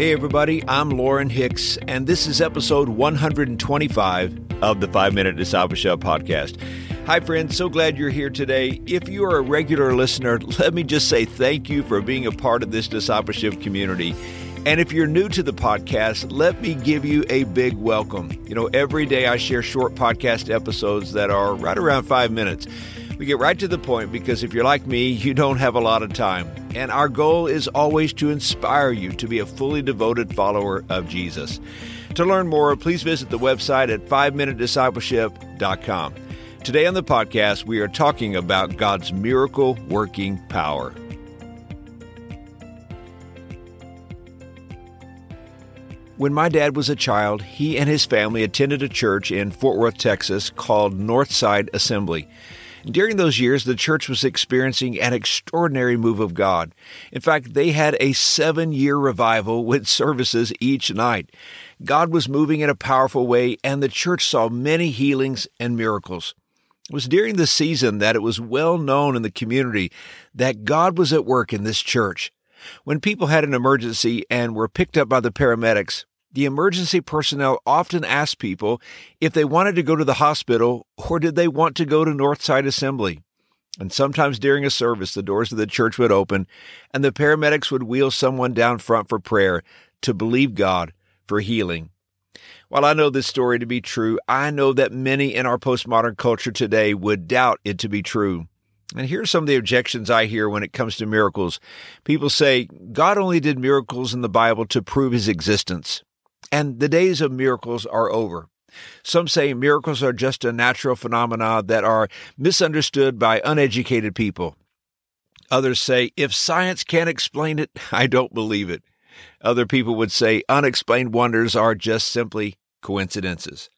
Hey, everybody, I'm Lauren Hicks, and this is episode 125 of the Five Minute Discipleship Podcast. Hi, friends, so glad you're here today. If you are a regular listener, let me just say thank you for being a part of this discipleship community. And if you're new to the podcast, let me give you a big welcome. You know, every day I share short podcast episodes that are right around five minutes. We get right to the point because if you're like me, you don't have a lot of time. And our goal is always to inspire you to be a fully devoted follower of Jesus. To learn more, please visit the website at 5minutediscipleship.com. Today on the podcast, we are talking about God's miracle working power. When my dad was a child, he and his family attended a church in Fort Worth, Texas called Northside Assembly. During those years, the church was experiencing an extraordinary move of God. In fact, they had a seven year revival with services each night. God was moving in a powerful way, and the church saw many healings and miracles. It was during this season that it was well known in the community that God was at work in this church. When people had an emergency and were picked up by the paramedics, the emergency personnel often asked people if they wanted to go to the hospital or did they want to go to Northside Assembly. And sometimes during a service, the doors of the church would open and the paramedics would wheel someone down front for prayer to believe God for healing. While I know this story to be true, I know that many in our postmodern culture today would doubt it to be true. And here are some of the objections I hear when it comes to miracles. People say God only did miracles in the Bible to prove his existence and the days of miracles are over. Some say miracles are just a natural phenomena that are misunderstood by uneducated people. Others say, if science can't explain it, I don't believe it. Other people would say unexplained wonders are just simply coincidences.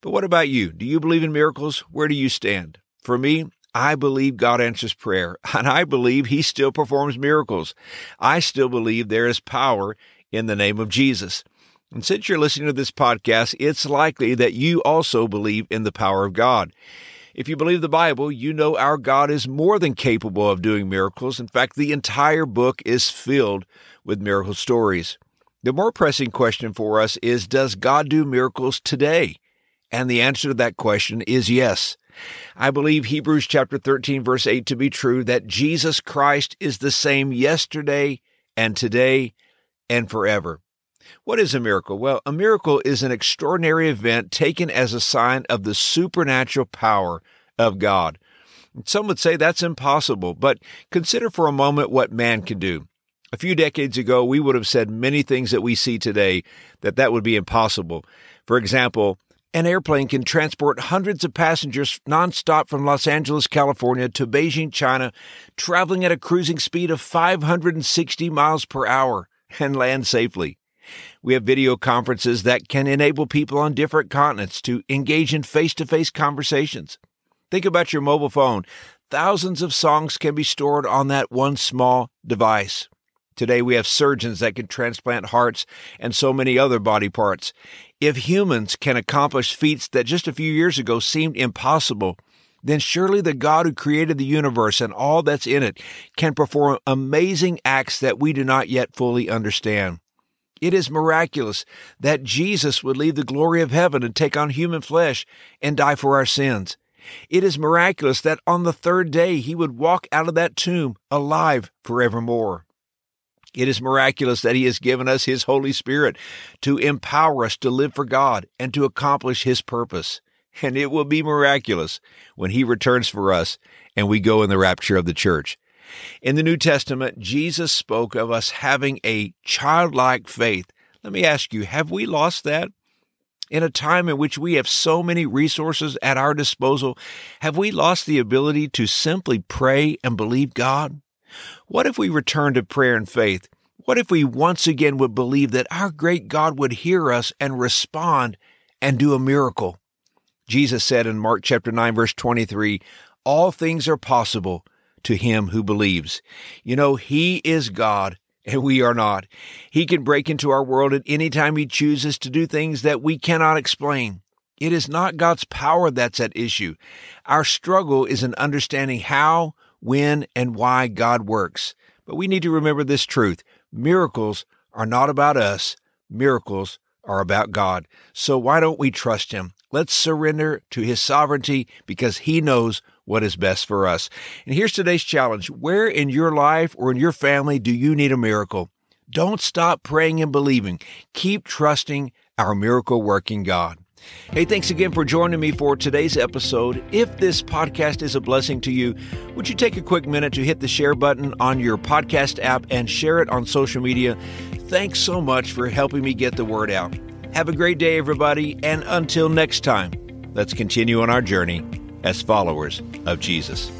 But what about you? Do you believe in miracles? Where do you stand? For me, I believe God answers prayer, and I believe He still performs miracles. I still believe there is power in the name of Jesus. And since you're listening to this podcast, it's likely that you also believe in the power of God. If you believe the Bible, you know our God is more than capable of doing miracles. In fact, the entire book is filled with miracle stories. The more pressing question for us is Does God do miracles today? And the answer to that question is yes. I believe Hebrews chapter 13 verse 8 to be true that Jesus Christ is the same yesterday and today and forever. What is a miracle? Well, a miracle is an extraordinary event taken as a sign of the supernatural power of God. Some would say that's impossible, but consider for a moment what man can do. A few decades ago, we would have said many things that we see today that that would be impossible. For example, an airplane can transport hundreds of passengers nonstop from Los Angeles, California to Beijing, China, traveling at a cruising speed of 560 miles per hour and land safely. We have video conferences that can enable people on different continents to engage in face to face conversations. Think about your mobile phone. Thousands of songs can be stored on that one small device. Today we have surgeons that can transplant hearts and so many other body parts. If humans can accomplish feats that just a few years ago seemed impossible, then surely the God who created the universe and all that's in it can perform amazing acts that we do not yet fully understand. It is miraculous that Jesus would leave the glory of heaven and take on human flesh and die for our sins. It is miraculous that on the third day he would walk out of that tomb alive forevermore. It is miraculous that he has given us his Holy Spirit to empower us to live for God and to accomplish his purpose. And it will be miraculous when he returns for us and we go in the rapture of the church. In the New Testament, Jesus spoke of us having a childlike faith. Let me ask you, have we lost that? In a time in which we have so many resources at our disposal, have we lost the ability to simply pray and believe God? What if we return to prayer and faith? What if we once again would believe that our great God would hear us and respond and do a miracle? Jesus said in Mark chapter 9 verse 23, all things are possible to him who believes. You know, he is God and we are not. He can break into our world at any time he chooses to do things that we cannot explain. It is not God's power that's at issue. Our struggle is in understanding how, when, and why God works. But we need to remember this truth. Miracles are not about us, miracles are about God. So why don't we trust Him? Let's surrender to His sovereignty because He knows what is best for us. And here's today's challenge Where in your life or in your family do you need a miracle? Don't stop praying and believing. Keep trusting our miracle working God. Hey, thanks again for joining me for today's episode. If this podcast is a blessing to you, would you take a quick minute to hit the share button on your podcast app and share it on social media? Thanks so much for helping me get the word out. Have a great day, everybody, and until next time, let's continue on our journey as followers of Jesus.